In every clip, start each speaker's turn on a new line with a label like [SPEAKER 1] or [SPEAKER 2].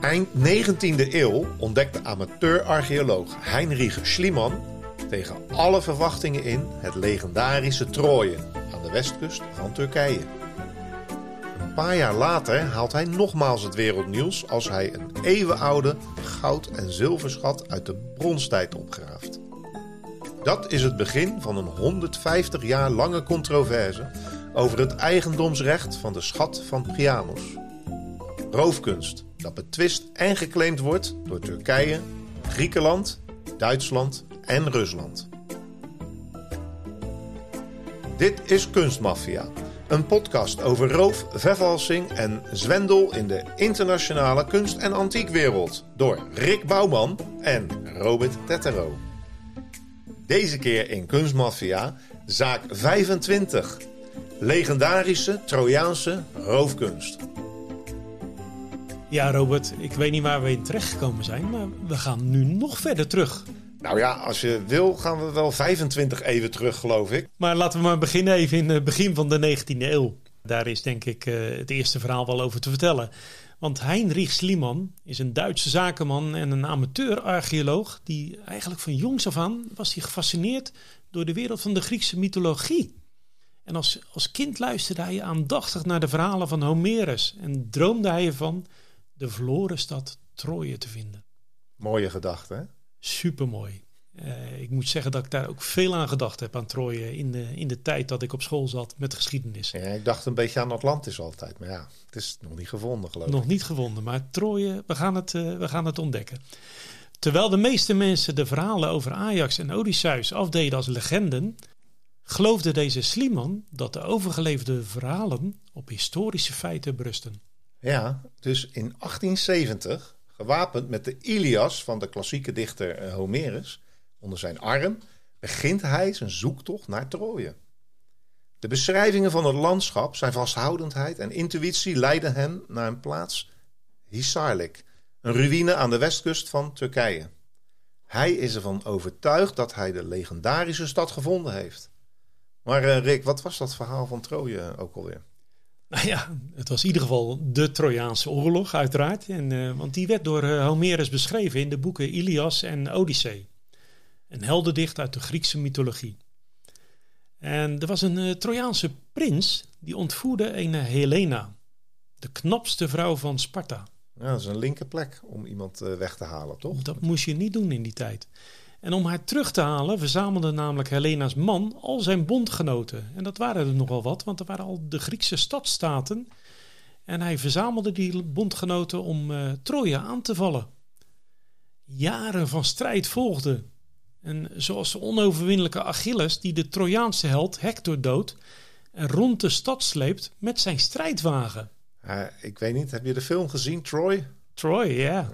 [SPEAKER 1] Eind 19e eeuw ontdekte amateur-archeoloog Heinrich Schliemann tegen alle verwachtingen in het legendarische Troje aan de westkust van Turkije. Een paar jaar later haalt hij nogmaals het wereldnieuws als hij een eeuwenoude goud- en zilverschat uit de bronstijd opgraaft. Dat is het begin van een 150 jaar lange controverse over het eigendomsrecht van de schat van Priamos. Roofkunst dat betwist en geclaimd wordt door Turkije, Griekenland, Duitsland en Rusland. Dit is Kunstmafia, een podcast over roof, vervalsing en zwendel in de internationale kunst- en antiekwereld door Rick Bouwman en Robert Tettero. Deze keer in Kunstmafia zaak 25. Legendarische Trojaanse roofkunst.
[SPEAKER 2] Ja, Robert, ik weet niet waar we in terechtgekomen zijn, maar we gaan nu nog verder terug.
[SPEAKER 1] Nou ja, als je wil gaan we wel 25 even terug, geloof ik.
[SPEAKER 2] Maar laten we maar beginnen even in het begin van de 19e eeuw. Daar is denk ik eh, het eerste verhaal wel over te vertellen. Want Heinrich Schliemann is een Duitse zakenman en een amateur-archeoloog... die eigenlijk van jongs af aan was hij gefascineerd door de wereld van de Griekse mythologie. En als, als kind luisterde hij aandachtig naar de verhalen van Homerus... en droomde hij ervan de verloren stad Troje te vinden.
[SPEAKER 1] Mooie gedachte, hè?
[SPEAKER 2] Supermooi. Uh, ik moet zeggen dat ik daar ook veel aan gedacht heb aan Troje in de, in de tijd dat ik op school zat met geschiedenis.
[SPEAKER 1] Ja, ik dacht een beetje aan Atlantis altijd, maar ja, het is nog niet gevonden geloof
[SPEAKER 2] ik. Nog niet gevonden, maar Troje, we gaan het, uh, we gaan het ontdekken. Terwijl de meeste mensen de verhalen over Ajax en Odysseus afdeden als legenden, geloofde deze Sliman dat de overgeleverde verhalen op historische feiten berusten.
[SPEAKER 1] Ja, dus in 1870, gewapend met de Ilias van de klassieke dichter Homerus onder zijn arm, begint hij zijn zoektocht naar Troje. De beschrijvingen van het landschap, zijn vasthoudendheid en intuïtie leiden hem naar een plaats, Hisarlik, een ruïne aan de westkust van Turkije. Hij is ervan overtuigd dat hij de legendarische stad gevonden heeft. Maar uh, Rick, wat was dat verhaal van Troje ook alweer?
[SPEAKER 2] Nou ja, het was in ieder geval de Trojaanse oorlog, uiteraard. En, uh, want die werd door uh, Homerus beschreven in de boeken Ilias en Odyssee. Een heldendicht uit de Griekse mythologie. En er was een uh, Trojaanse prins die ontvoerde een Helena, de knapste vrouw van Sparta.
[SPEAKER 1] Ja, dat is een linker plek om iemand weg te halen, toch?
[SPEAKER 2] Dat moest je niet doen in die tijd. En om haar terug te halen verzamelde namelijk Helena's man al zijn bondgenoten. En dat waren er nogal wat, want er waren al de Griekse stadstaten. En hij verzamelde die bondgenoten om uh, Troje aan te vallen. Jaren van strijd volgden. En zoals de onoverwinnelijke Achilles die de Trojaanse held Hector doodt en rond de stad sleept met zijn strijdwagen.
[SPEAKER 1] Uh, ik weet niet, heb je de film gezien, Troy?
[SPEAKER 2] Troy, ja.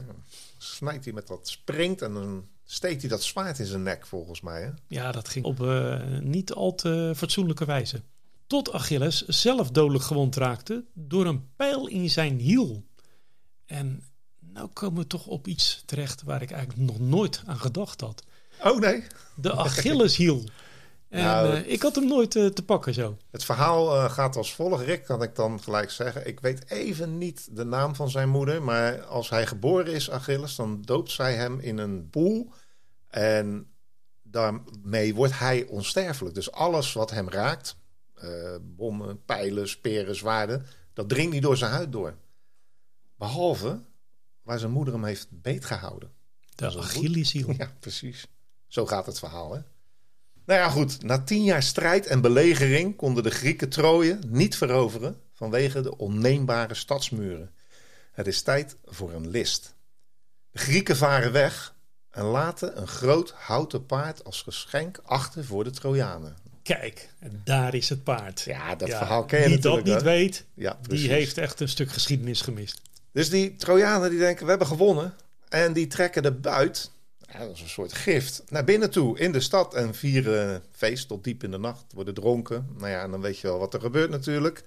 [SPEAKER 1] Snijdt hij met dat springt en dan steekt hij dat zwaard in zijn nek, volgens mij. Hè?
[SPEAKER 2] Ja, dat ging op uh, niet al te fatsoenlijke wijze. Tot Achilles zelf dodelijk gewond raakte door een pijl in zijn hiel. En nou komen we toch op iets terecht waar ik eigenlijk nog nooit aan gedacht had.
[SPEAKER 1] Oh nee.
[SPEAKER 2] De Achilleshiel. En nou, uh, ik had hem nooit uh, te pakken zo.
[SPEAKER 1] Het verhaal uh, gaat als volgt. Rick kan ik dan gelijk zeggen. Ik weet even niet de naam van zijn moeder. Maar als hij geboren is, Achilles, dan doopt zij hem in een poel. En daarmee wordt hij onsterfelijk. Dus alles wat hem raakt, bommen, pijlen, speren, zwaarden, dat dringt niet door zijn huid door. Behalve waar zijn moeder hem heeft beetgehouden.
[SPEAKER 2] De Achilleshiel.
[SPEAKER 1] Ja, precies. Zo gaat het verhaal, hè? Nou ja, goed. Na tien jaar strijd en belegering konden de Grieken Troje niet veroveren vanwege de onneembare stadsmuren. Het is tijd voor een list. De Grieken varen weg en laten een groot houten paard als geschenk achter voor de Trojanen.
[SPEAKER 2] Kijk, daar is het paard.
[SPEAKER 1] Ja, dat verhaal ken je
[SPEAKER 2] Wie dat niet
[SPEAKER 1] hè?
[SPEAKER 2] weet,
[SPEAKER 1] Ja,
[SPEAKER 2] die heeft echt een stuk geschiedenis gemist.
[SPEAKER 1] Dus die Trojanen die denken, we hebben gewonnen. En die trekken de buit, ja, dat is een soort gift, naar binnen toe in de stad. En vieren feest tot diep in de nacht, worden dronken. Nou ja, en dan weet je wel wat er gebeurt natuurlijk.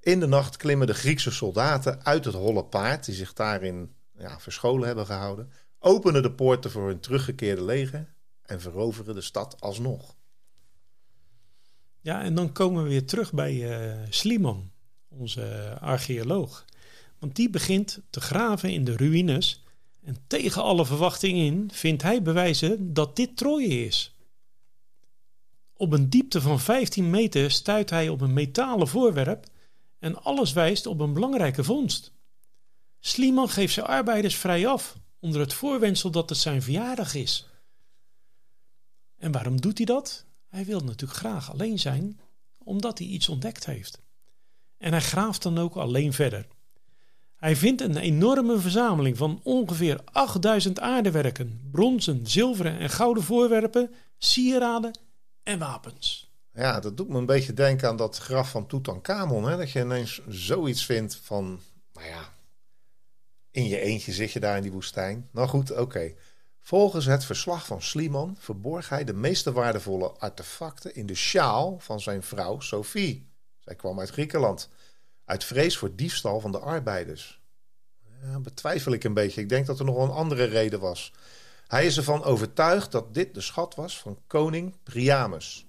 [SPEAKER 1] In de nacht klimmen de Griekse soldaten uit het holle paard, die zich daarin ja, verscholen hebben gehouden. Openen de poorten voor hun teruggekeerde leger en veroveren de stad alsnog.
[SPEAKER 2] Ja, en dan komen we weer terug bij uh, Sliman, onze archeoloog. Want die begint te graven in de ruïnes. En tegen alle verwachtingen in vindt hij bewijzen dat dit Troje is. Op een diepte van 15 meter stuit hij op een metalen voorwerp en alles wijst op een belangrijke vondst. Sliman geeft zijn arbeiders vrij af onder het voorwendsel dat het zijn verjaardag is. En waarom doet hij dat? Hij wil natuurlijk graag alleen zijn, omdat hij iets ontdekt heeft. En hij graaft dan ook alleen verder. Hij vindt een enorme verzameling van ongeveer 8000 aardewerken, bronzen, zilveren en gouden voorwerpen, sieraden en wapens.
[SPEAKER 1] Ja, dat doet me een beetje denken aan dat graf van Tutankhamon. Hè? Dat je ineens zoiets vindt van, nou ja, in je eentje zit je daar in die woestijn. Nou goed, oké. Volgens het verslag van Sliman verborg hij de meeste waardevolle artefacten in de sjaal van zijn vrouw Sophie. Zij kwam uit Griekenland, uit vrees voor diefstal van de arbeiders. Ja, betwijfel ik een beetje. Ik denk dat er nog een andere reden was. Hij is ervan overtuigd dat dit de schat was van koning Priamus,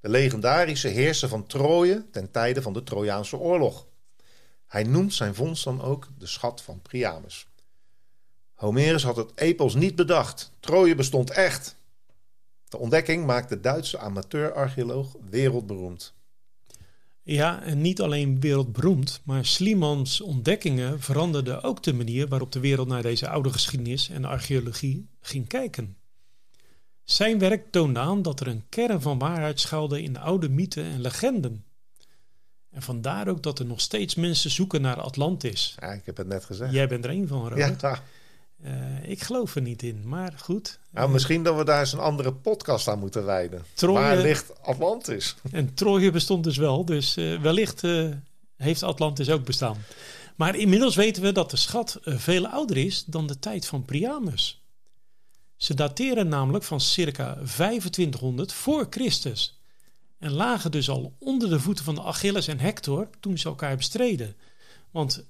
[SPEAKER 1] de legendarische heerser van Troje ten tijde van de Trojaanse oorlog. Hij noemt zijn vondst dan ook de schat van Priamus. Homerus had het epos niet bedacht. Troje bestond echt. De ontdekking maakt de Duitse amateur-archeoloog wereldberoemd.
[SPEAKER 2] Ja, en niet alleen wereldberoemd, maar Slimans ontdekkingen veranderden ook de manier waarop de wereld naar deze oude geschiedenis en archeologie ging kijken. Zijn werk toonde aan dat er een kern van waarheid schuilde in oude mythen en legenden. En vandaar ook dat er nog steeds mensen zoeken naar Atlantis.
[SPEAKER 1] Ja, ik heb het net gezegd.
[SPEAKER 2] Jij bent er een van, Robert.
[SPEAKER 1] Ja.
[SPEAKER 2] Uh, ik geloof er niet in, maar goed.
[SPEAKER 1] Nou, misschien dat we daar eens een andere podcast aan moeten wijden. Troje, Waar ligt Atlantis?
[SPEAKER 2] En Troje bestond dus wel, dus uh, wellicht heeft Atlantis ook bestaan. Maar inmiddels weten we dat de schat veel ouder is dan de tijd van Priamus. Ze dateren namelijk van circa 2500 voor Christus. En lagen dus al onder de voeten van de Achilles en Hector toen ze elkaar bestreden. Want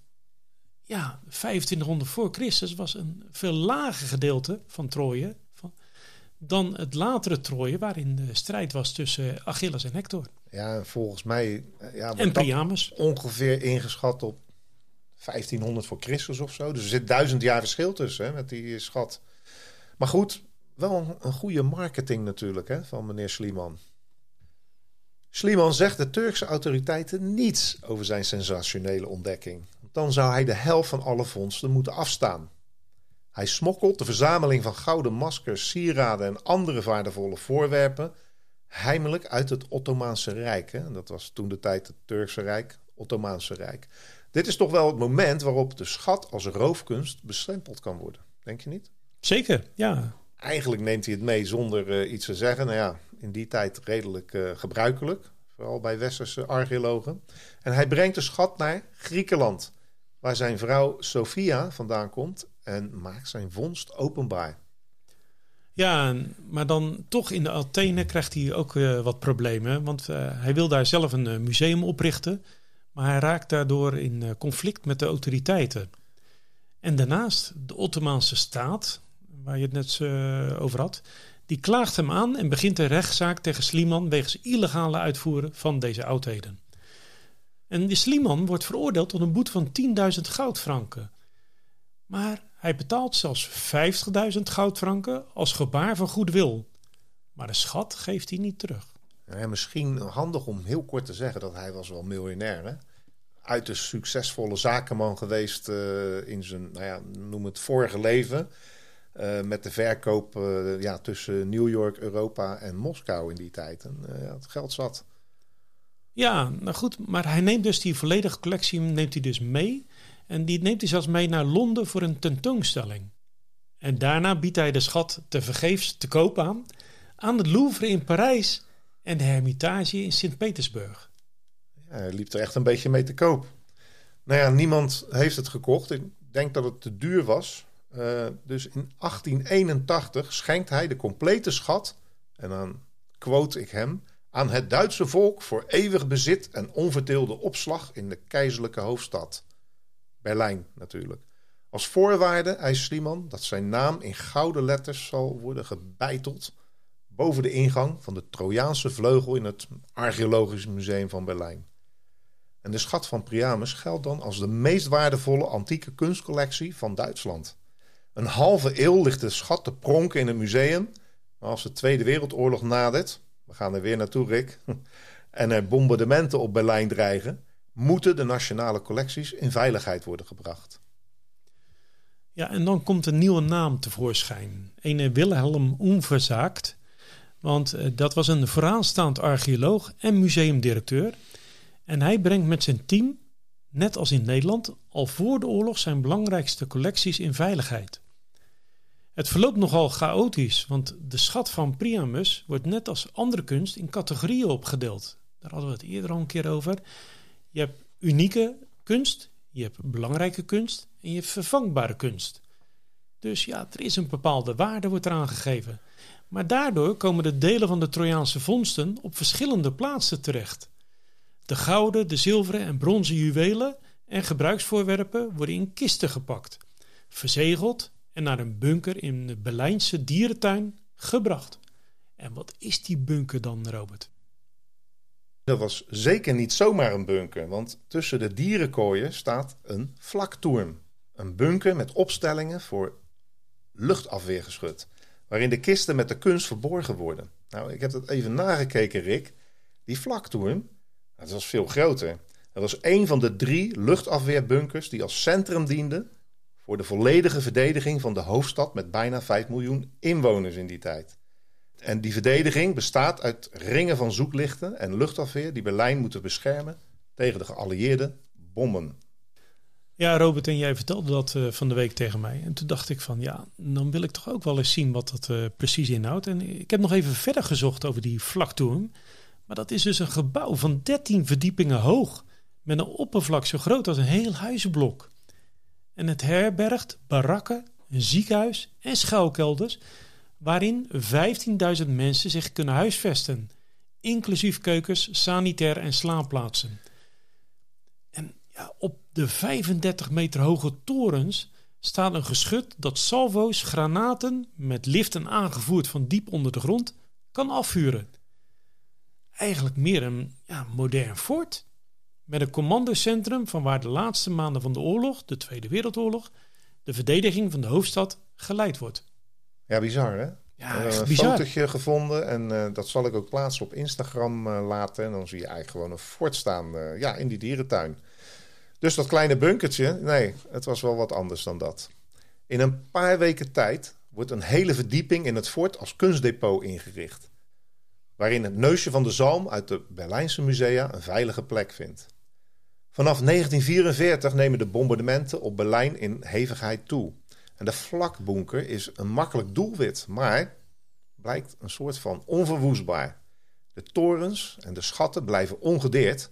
[SPEAKER 2] ja, 2500 voor Christus was een veel lager gedeelte van Troje van, dan het latere Troje, waarin de strijd was tussen Achilles en Hector.
[SPEAKER 1] Ja, volgens mij. Eh, ja,
[SPEAKER 2] en Priamus.
[SPEAKER 1] Ongeveer ingeschat op 1500 voor Christus of zo. Dus er zit duizend jaar verschil tussen hè, met die schat. Maar goed, wel een, een goede marketing natuurlijk hè, van meneer Sliman. Sliman zegt de Turkse autoriteiten niets over zijn sensationele ontdekking. Dan zou hij de helft van alle vondsten moeten afstaan. Hij smokkelt de verzameling van gouden maskers, sieraden en andere waardevolle voorwerpen heimelijk uit het Ottomaanse Rijk. Hè? Dat was toen de tijd het Turkse Rijk, Ottomaanse Rijk. Dit is toch wel het moment waarop de schat als roofkunst bestempeld kan worden, denk je niet?
[SPEAKER 2] Zeker, ja.
[SPEAKER 1] Eigenlijk neemt hij het mee zonder uh, iets te zeggen. Nou ja, in die tijd redelijk uh, gebruikelijk, vooral bij westerse archeologen. En hij brengt de schat naar Griekenland, waar zijn vrouw Sophia vandaan komt en maakt zijn vondst openbaar.
[SPEAKER 2] Ja, maar dan toch in de Athene krijgt hij ook uh, wat problemen. Want uh, hij wil daar zelf een museum oprichten. Maar hij raakt daardoor in conflict met de autoriteiten. En daarnaast de Ottomaanse staat, waar je het net over had, die klaagt hem aan en begint een rechtszaak tegen Sliman wegens illegale uitvoeren van deze oudheden. En de Sliman wordt veroordeeld tot een boete van 10.000 goudfranken. Maar hij betaalt zelfs 50.000 goudfranken als gebaar van goedwil. Maar de schat geeft hij niet terug.
[SPEAKER 1] Misschien handig om heel kort te zeggen dat hij was wel miljonair. Hè? Uit de succesvolle zakenman geweest uh, in zijn, nou ja, noem het vorige leven. Uh, met de verkoop uh, ja, tussen New York, Europa en Moskou in die tijd. En het geld zat.
[SPEAKER 2] Ja, nou goed, maar hij neemt dus die volledige collectie neemt hij dus mee. En die neemt hij zelfs mee naar Londen voor een tentoonstelling. En daarna biedt hij de schat te vergeefs te koop aan aan het Louvre in Parijs en de Hermitage in Sint-Petersburg.
[SPEAKER 1] Ja, hij liep er echt een beetje mee te koop. Nou ja, niemand heeft het gekocht. Ik denk dat het te duur was. Uh, dus in 1881 schenkt hij de complete schat, en dan quote ik hem, aan het Duitse volk voor eeuwig bezit en onverdeelde opslag in de keizerlijke hoofdstad. Berlijn natuurlijk. Als voorwaarde eist Sliman dat zijn naam in gouden letters zal worden gebeiteld boven de ingang van de Trojaanse vleugel in het Archeologisch Museum van Berlijn. En de schat van Priamus geldt dan als de meest waardevolle antieke kunstcollectie van Duitsland. Een halve eeuw ligt de schat te pronken in het museum. Maar als de Tweede Wereldoorlog nadert, we gaan er weer naartoe, Rick, en er bombardementen op Berlijn dreigen, moeten de nationale collecties in veiligheid worden gebracht.
[SPEAKER 2] Ja, en dan komt een nieuwe naam tevoorschijn. Een Wilhelm Unverzaakt. Want eh, dat was een vooraanstaand archeoloog en museumdirecteur. En hij brengt met zijn team, net als in Nederland, al voor de oorlog zijn belangrijkste collecties in veiligheid. Het verloopt nogal chaotisch, want de schat van Priamus wordt net als andere kunst in categorieën opgedeeld. Daar hadden we het eerder al een keer over. Je hebt unieke kunst, je hebt belangrijke kunst en je hebt vervangbare kunst. Dus ja, er is een bepaalde waarde wordt eraan gegeven. Maar daardoor komen de delen van de Trojaanse vondsten op verschillende plaatsen terecht. De gouden, de zilveren en bronzen juwelen en gebruiksvoorwerpen worden in kisten gepakt, verzegeld en naar een bunker in de Berlijnse dierentuin gebracht. En wat is die bunker dan, Robert?
[SPEAKER 1] Dat was zeker niet zomaar een bunker, want tussen de dierenkooien staat een vlaktoerm. Een bunker met opstellingen voor luchtafweergeschut, waarin de kisten met de kunst verborgen worden. Nou, ik heb dat even nagekeken, Rick. Die vlaktoerm, dat was veel groter. Dat was een van de drie luchtafweerbunkers die als centrum dienden voor de volledige verdediging van de hoofdstad met bijna 5 miljoen inwoners in die tijd. En die verdediging bestaat uit ringen van zoeklichten en luchtafweer die Berlijn moeten beschermen tegen de geallieerde bommen.
[SPEAKER 2] Ja, Robert, en jij vertelde dat uh, van de week tegen mij. En toen dacht ik van, ja, dan wil ik toch ook wel eens zien wat dat uh, precies inhoudt. En ik heb nog even verder gezocht over die vlaktoerm. Maar dat is dus een gebouw van 13 verdiepingen hoog. Met een oppervlak zo groot als een heel huizenblok. En het herbergt barakken, een ziekenhuis en schuilkelders waarin 15.000 mensen zich kunnen huisvesten, inclusief keukens, sanitair en slaapplaatsen. En ja, op de 35 meter hoge torens staat een geschut dat salvo's, granaten met liften aangevoerd van diep onder de grond kan afvuren. Eigenlijk meer een ja, modern fort. Met een commandocentrum van waar de laatste maanden van de oorlog, de Tweede Wereldoorlog, de verdediging van de hoofdstad geleid wordt.
[SPEAKER 1] Ja, bizar hè?
[SPEAKER 2] Ja,
[SPEAKER 1] uh, een
[SPEAKER 2] bizar.
[SPEAKER 1] fotootje gevonden en uh, dat zal ik ook plaatsen op Instagram uh, laten. En dan zie je eigenlijk gewoon een fort staan ja, in die dierentuin. Dus dat kleine bunkertje, nee, het was wel wat anders dan dat. In een paar weken tijd wordt een hele verdieping in het fort als kunstdepot ingericht. Waarin het neusje van de zalm uit de Berlijnse musea een veilige plek vindt. Vanaf 1944 nemen de bombardementen op Berlijn in hevigheid toe. En de vlakbunker is een makkelijk doelwit, maar blijkt een soort van onverwoestbaar. De torens en de schatten blijven ongedeerd,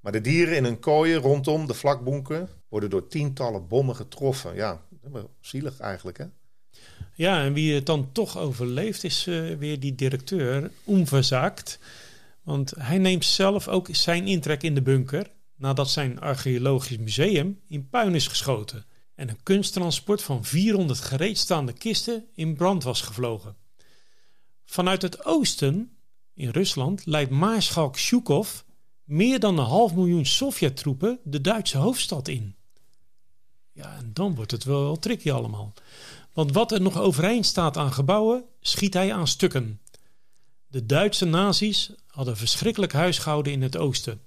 [SPEAKER 1] maar de dieren in hun kooien rondom de vlakbunker worden door tientallen bommen getroffen. Ja, zielig eigenlijk, hè?
[SPEAKER 2] Ja, en wie het dan toch overleeft is uh, weer die directeur, onverzaakt. Want hij neemt zelf ook zijn intrek in de bunker nadat zijn archeologisch museum in puin is geschoten en een kunsttransport van 400 gereedstaande kisten in brand was gevlogen. Vanuit het oosten, in Rusland, leidt Maarschalk Shukov meer dan een half miljoen Sovjet-troepen de Duitse hoofdstad in. Ja, en dan wordt het wel, wel tricky allemaal. Want wat er nog overeind staat aan gebouwen, schiet hij aan stukken. De Duitse nazi's hadden verschrikkelijk huisgehouden in het oosten.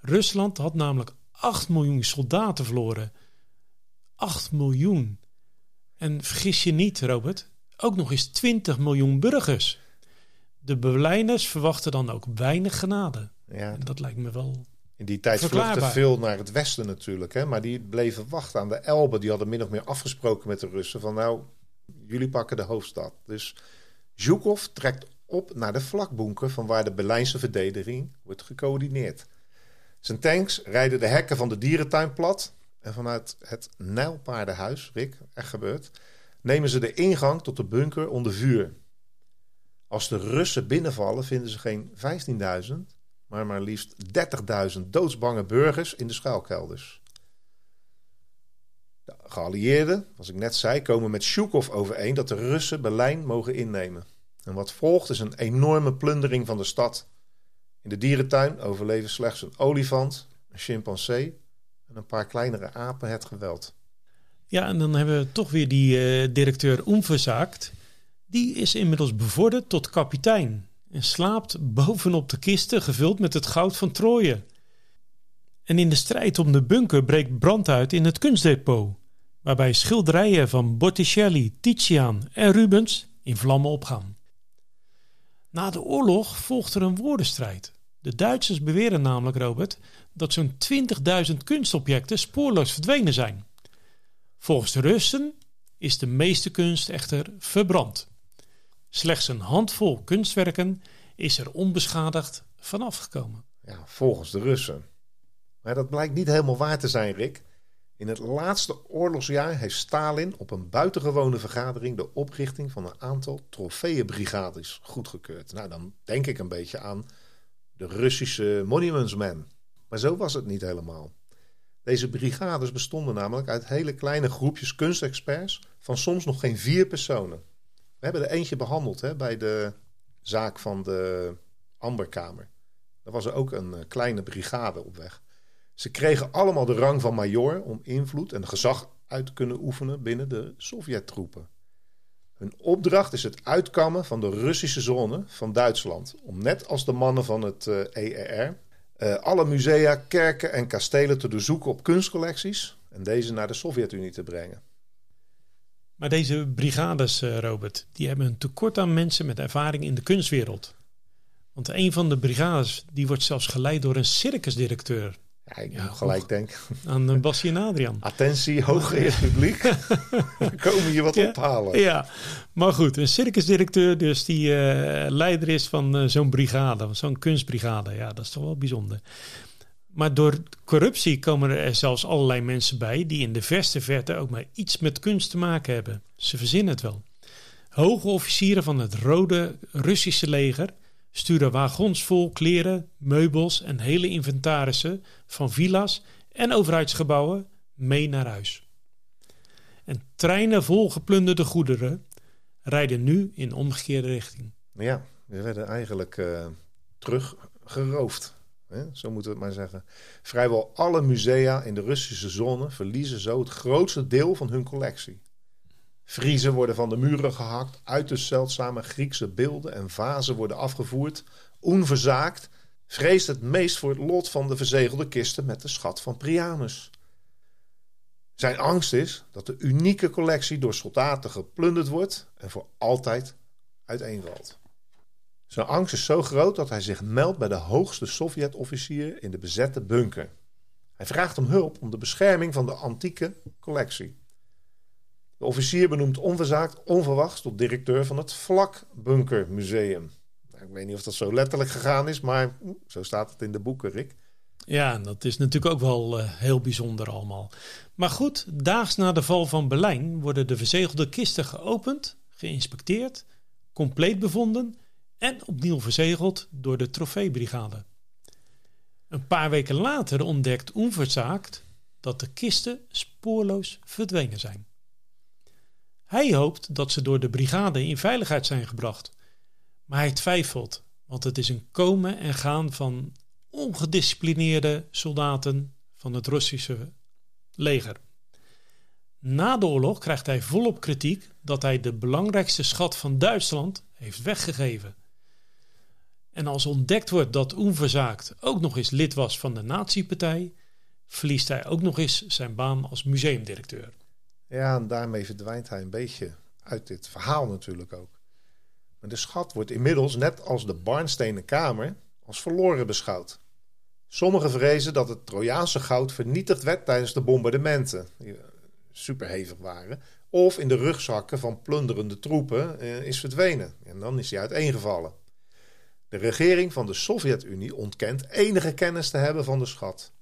[SPEAKER 2] Rusland had namelijk 8 miljoen soldaten verloren 8 miljoen. En vergis je niet, Robert, ook nog eens 20 miljoen burgers. De Berlijners verwachten dan ook weinig genade. Ja. En dat lijkt me wel.
[SPEAKER 1] In die tijd vluchtte veel naar het westen natuurlijk. Hè? Maar die bleven wachten aan de Elbe. Die hadden min of meer afgesproken met de Russen. Van nou, jullie pakken de hoofdstad. Dus Zhukov trekt op naar de vlakbunker... van waar de Berlijnse verdediging wordt gecoördineerd. Zijn tanks rijden de hekken van de dierentuin plat... En vanuit het Nijlpaardenhuis, Rick, echt gebeurd, nemen ze de ingang tot de bunker onder vuur. Als de Russen binnenvallen, vinden ze geen 15.000, maar maar liefst 30.000 doodsbange burgers in de schuilkelders. De geallieerden, als ik net zei, komen met Shukov overeen dat de Russen Berlijn mogen innemen. En wat volgt is een enorme plundering van de stad. In de dierentuin overleven slechts een olifant, een chimpansee en een paar kleinere apen het geweld.
[SPEAKER 2] Ja, en dan hebben we toch weer die uh, directeur Onverzaakt. Die is inmiddels bevorderd tot kapitein en slaapt bovenop de kisten gevuld met het goud van Troje. En in de strijd om de bunker breekt brand uit in het kunstdepot, waarbij schilderijen van Botticelli, Titiaan en Rubens in vlammen opgaan. Na de oorlog volgt er een woordenstrijd. De Duitsers beweren namelijk, Robert, dat zo'n 20.000 kunstobjecten spoorloos verdwenen zijn. Volgens de Russen is de meeste kunst echter verbrand. Slechts een handvol kunstwerken is er onbeschadigd vanaf gekomen.
[SPEAKER 1] Ja, volgens de Russen. Maar dat blijkt niet helemaal waar te zijn, Rick. In het laatste oorlogsjaar heeft Stalin op een buitengewone vergadering de oprichting van een aantal trofeeënbrigades goedgekeurd. Nou, dan denk ik een beetje aan de Russische Monuments Men. Maar zo was het niet helemaal. Deze brigades bestonden namelijk uit hele kleine groepjes kunstexperts van soms nog geen vier personen. We hebben er eentje behandeld hè, bij de zaak van de Amberkamer. Daar was er ook een eh, kleine brigade op weg. Ze kregen allemaal de rang van major om invloed en gezag uit te kunnen oefenen binnen de Sovjet-troepen. Hun opdracht is het uitkammen van de Russische zone van Duitsland. Om net als de mannen van het uh, eh, ERR uh, alle musea, kerken en kastelen te doorzoeken op kunstcollecties en deze naar de Sovjet-Unie te brengen.
[SPEAKER 2] Maar deze brigades, uh, Robert, die hebben een tekort aan mensen met ervaring in de kunstwereld. Want een van de brigades die wordt zelfs geleid door een circusdirecteur.
[SPEAKER 1] Ja, ik ja, gelijk denk.
[SPEAKER 2] Aan uh, Basje en Adrian.
[SPEAKER 1] Attentie, hooggeëerd publiek. We komen hier wat ophalen.
[SPEAKER 2] Ja, maar goed, een circusdirecteur dus die uh, leider is van uh, zo'n brigade, zo'n kunstbrigade. Ja, dat is toch wel bijzonder. Maar door corruptie komen er zelfs allerlei mensen bij die in de verste verte ook maar iets met kunst te maken hebben. Ze verzinnen het wel. Hoge officieren van het Rode Russische leger sturen wagons vol kleren, meubels en hele inventarissen van villa's en overheidsgebouwen mee naar huis. En treinen vol geplunderde goederen rijden nu in omgekeerde richting.
[SPEAKER 1] Ja, we werden eigenlijk uh, teruggeroofd. Hè? Zo moeten we het maar zeggen. Vrijwel alle musea in de Russische zone verliezen zo het grootste deel van hun collectie. Friezen worden van de muren gehakt, uiterst zeldzame Griekse beelden en vazen worden afgevoerd. Onverzaakt vreest het meest voor het lot van de verzegelde kisten met de schat van Priamus. Zijn angst is dat de unieke collectie door soldaten geplunderd wordt en voor altijd uiteenvalt. Zijn angst is zo groot dat hij zich meldt bij de hoogste Sovjet-officier in de bezette bunker. Hij vraagt om hulp om de bescherming van de antieke collectie. De officier benoemt onverzaakt onverwachts tot directeur van het Vlakbunkermuseum. Nou, ik weet niet of dat zo letterlijk gegaan is, maar hm, zo staat het in de boeken, Rick.
[SPEAKER 2] Ja, dat is natuurlijk ook wel uh, heel bijzonder allemaal. Maar goed, daags na de val van Berlijn worden de verzegelde kisten geopend, geïnspecteerd, compleet bevonden en opnieuw verzegeld door de trofeebrigade. Een paar weken later ontdekt onverzaakt dat de kisten spoorloos verdwenen zijn. Hij hoopt dat ze door de brigade in veiligheid zijn gebracht. Maar hij twijfelt, want het is een komen en gaan van ongedisciplineerde soldaten van het Russische leger. Na de oorlog krijgt hij volop kritiek dat hij de belangrijkste schat van Duitsland heeft weggegeven. En als ontdekt wordt dat Onverzaakt ook nog eens lid was van de Nazi-partij, verliest hij ook nog eens zijn baan als museumdirecteur.
[SPEAKER 1] Ja, en daarmee verdwijnt hij een beetje uit dit verhaal natuurlijk ook. Maar de schat wordt inmiddels, net als de barnstenen kamer, als verloren beschouwd. Sommigen vrezen dat het Trojaanse goud vernietigd werd tijdens de bombardementen, superhevig waren, of in de rugzakken van plunderende troepen eh, is verdwenen. En dan is hij uiteengevallen. De regering van de Sovjet-Unie ontkent enige kennis te hebben van de schat.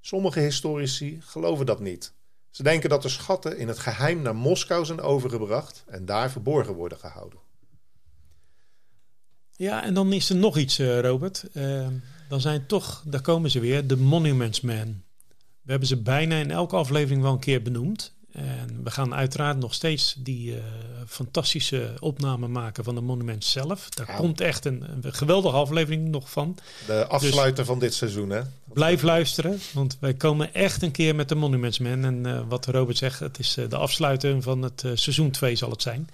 [SPEAKER 1] Sommige historici geloven dat niet. Ze denken dat de schatten in het geheim naar Moskou zijn overgebracht en daar verborgen worden gehouden.
[SPEAKER 2] Ja, en dan is er nog iets, eh, Robert. Uh, dan zijn toch, daar komen ze weer, de Monuments Men. We hebben ze bijna in elke aflevering wel een keer benoemd. En we gaan uiteraard nog steeds die uh, fantastische opname maken van de monument zelf. Daar
[SPEAKER 1] Ja.
[SPEAKER 2] komt echt een, een geweldige aflevering nog van.
[SPEAKER 1] De afsluiter van dit seizoen, hè?
[SPEAKER 2] Blijf luisteren, want wij komen echt een keer met de Monumentsman. En eh, wat Robert zegt, het is eh, de afsluiter van het eh, seizoen 2 zal het zijn.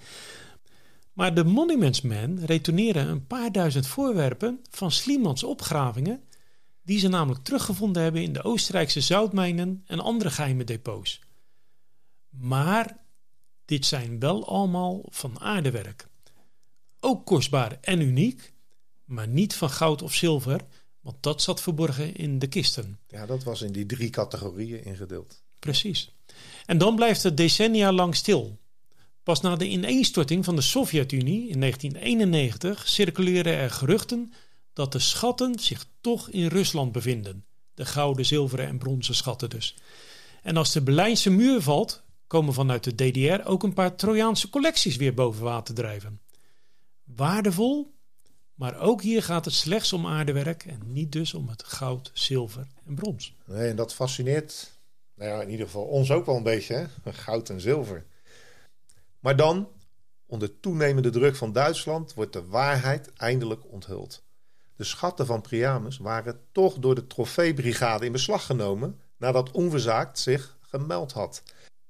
[SPEAKER 2] Maar de Monumentsman retourneren een paar duizend voorwerpen van Sliemans opgravingen... die ze namelijk teruggevonden hebben in de Oostenrijkse zoutmijnen en andere geheime depots. Maar dit zijn wel allemaal van aardewerk. Ook kostbaar en uniek, maar niet van goud of zilver... Want dat zat verborgen in de kisten.
[SPEAKER 1] Ja, dat was in die drie categorieën ingedeeld.
[SPEAKER 2] Precies. En dan blijft het decennia lang stil. Pas na de ineenstorting van de Sovjet-Unie in 1991 circuleren er geruchten dat de schatten zich toch in Rusland bevinden. De gouden, zilveren en bronzen schatten dus. En als de Berlijnse muur valt, komen vanuit de DDR ook een paar Trojaanse collecties weer boven water drijven. Waardevol, maar ook hier gaat het slechts om aardewerk en niet dus om het goud, zilver en brons.
[SPEAKER 1] Nee, en dat fascineert, nou ja, in ieder geval ons ook wel een beetje, hè? Goud en zilver. Maar dan, onder toenemende druk van Duitsland, wordt de waarheid eindelijk onthuld. De schatten van Priamus waren toch door de trofeebrigade in beslag genomen nadat onverzaakt zich gemeld had.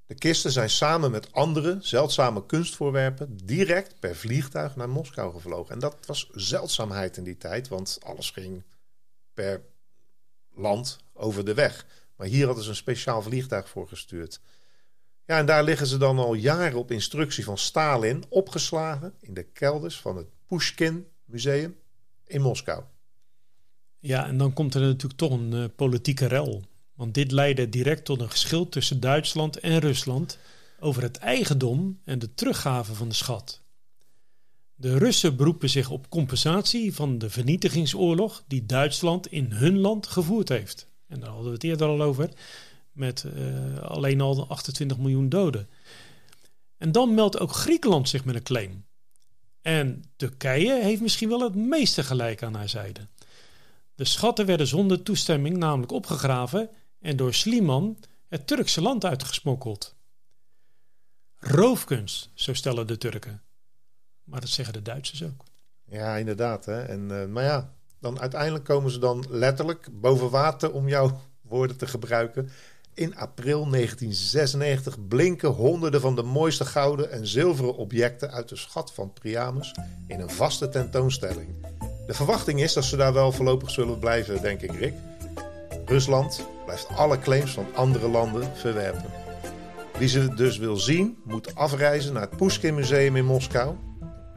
[SPEAKER 1] De kisten zijn samen met andere zeldzame kunstvoorwerpen direct per vliegtuig naar Moskou gevlogen. En dat was zeldzaamheid in die tijd, want alles ging per land over de weg. Maar hier hadden ze een speciaal vliegtuig voor gestuurd. Ja, en daar liggen ze dan al jaren op instructie van Stalin opgeslagen in de kelders van het Pushkin Museum in Moskou.
[SPEAKER 2] Ja, en dan komt er natuurlijk toch een uh, politieke rel. Want dit leidde direct tot een geschil tussen Duitsland en Rusland over het eigendom en de teruggave van de schat. De Russen beroepen zich op compensatie van de vernietigingsoorlog die Duitsland in hun land gevoerd heeft. En daar hadden we het eerder al over, met uh, alleen al 28 miljoen doden. En dan meldt ook Griekenland zich met een claim. En Turkije heeft misschien wel het meeste gelijk aan haar zijde. De schatten werden zonder toestemming namelijk opgegraven en door Sliman het Turkse land uitgesmokkeld. Roofkunst, zo stellen de Turken. Maar dat zeggen de Duitsers ook.
[SPEAKER 1] Ja, inderdaad. Hè? En, maar ja, dan uiteindelijk komen ze dan letterlijk boven water, om jouw woorden te gebruiken. In april 1996 blinken honderden van de mooiste gouden en zilveren objecten uit de schat van Priamus in een vaste tentoonstelling. De verwachting is dat ze daar wel voorlopig zullen blijven, denk ik, Rick. Rusland blijft alle claims van andere landen verwerpen. Wie ze dus wil zien, moet afreizen naar het Pushkin Museum in Moskou.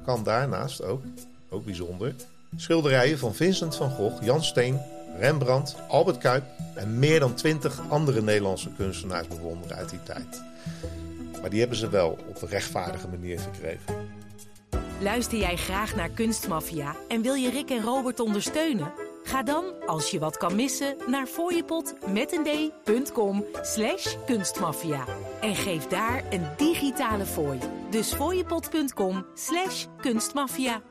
[SPEAKER 1] Kan daarnaast ook, ook bijzonder, schilderijen van Vincent van Gogh, Jan Steen, Rembrandt, Albert Kuip en meer dan twintig andere Nederlandse kunstenaars bewonderen uit die tijd. Maar die hebben ze wel op een rechtvaardige manier verkregen.
[SPEAKER 3] Luister jij graag naar Kunstmafia en wil je Rick en Robert ondersteunen? Ga dan, als je wat kan missen, naar fooiepot.com slash kunstmafia. En geef daar een digitale fooi. Dus fooiepot.com slash kunstmafia.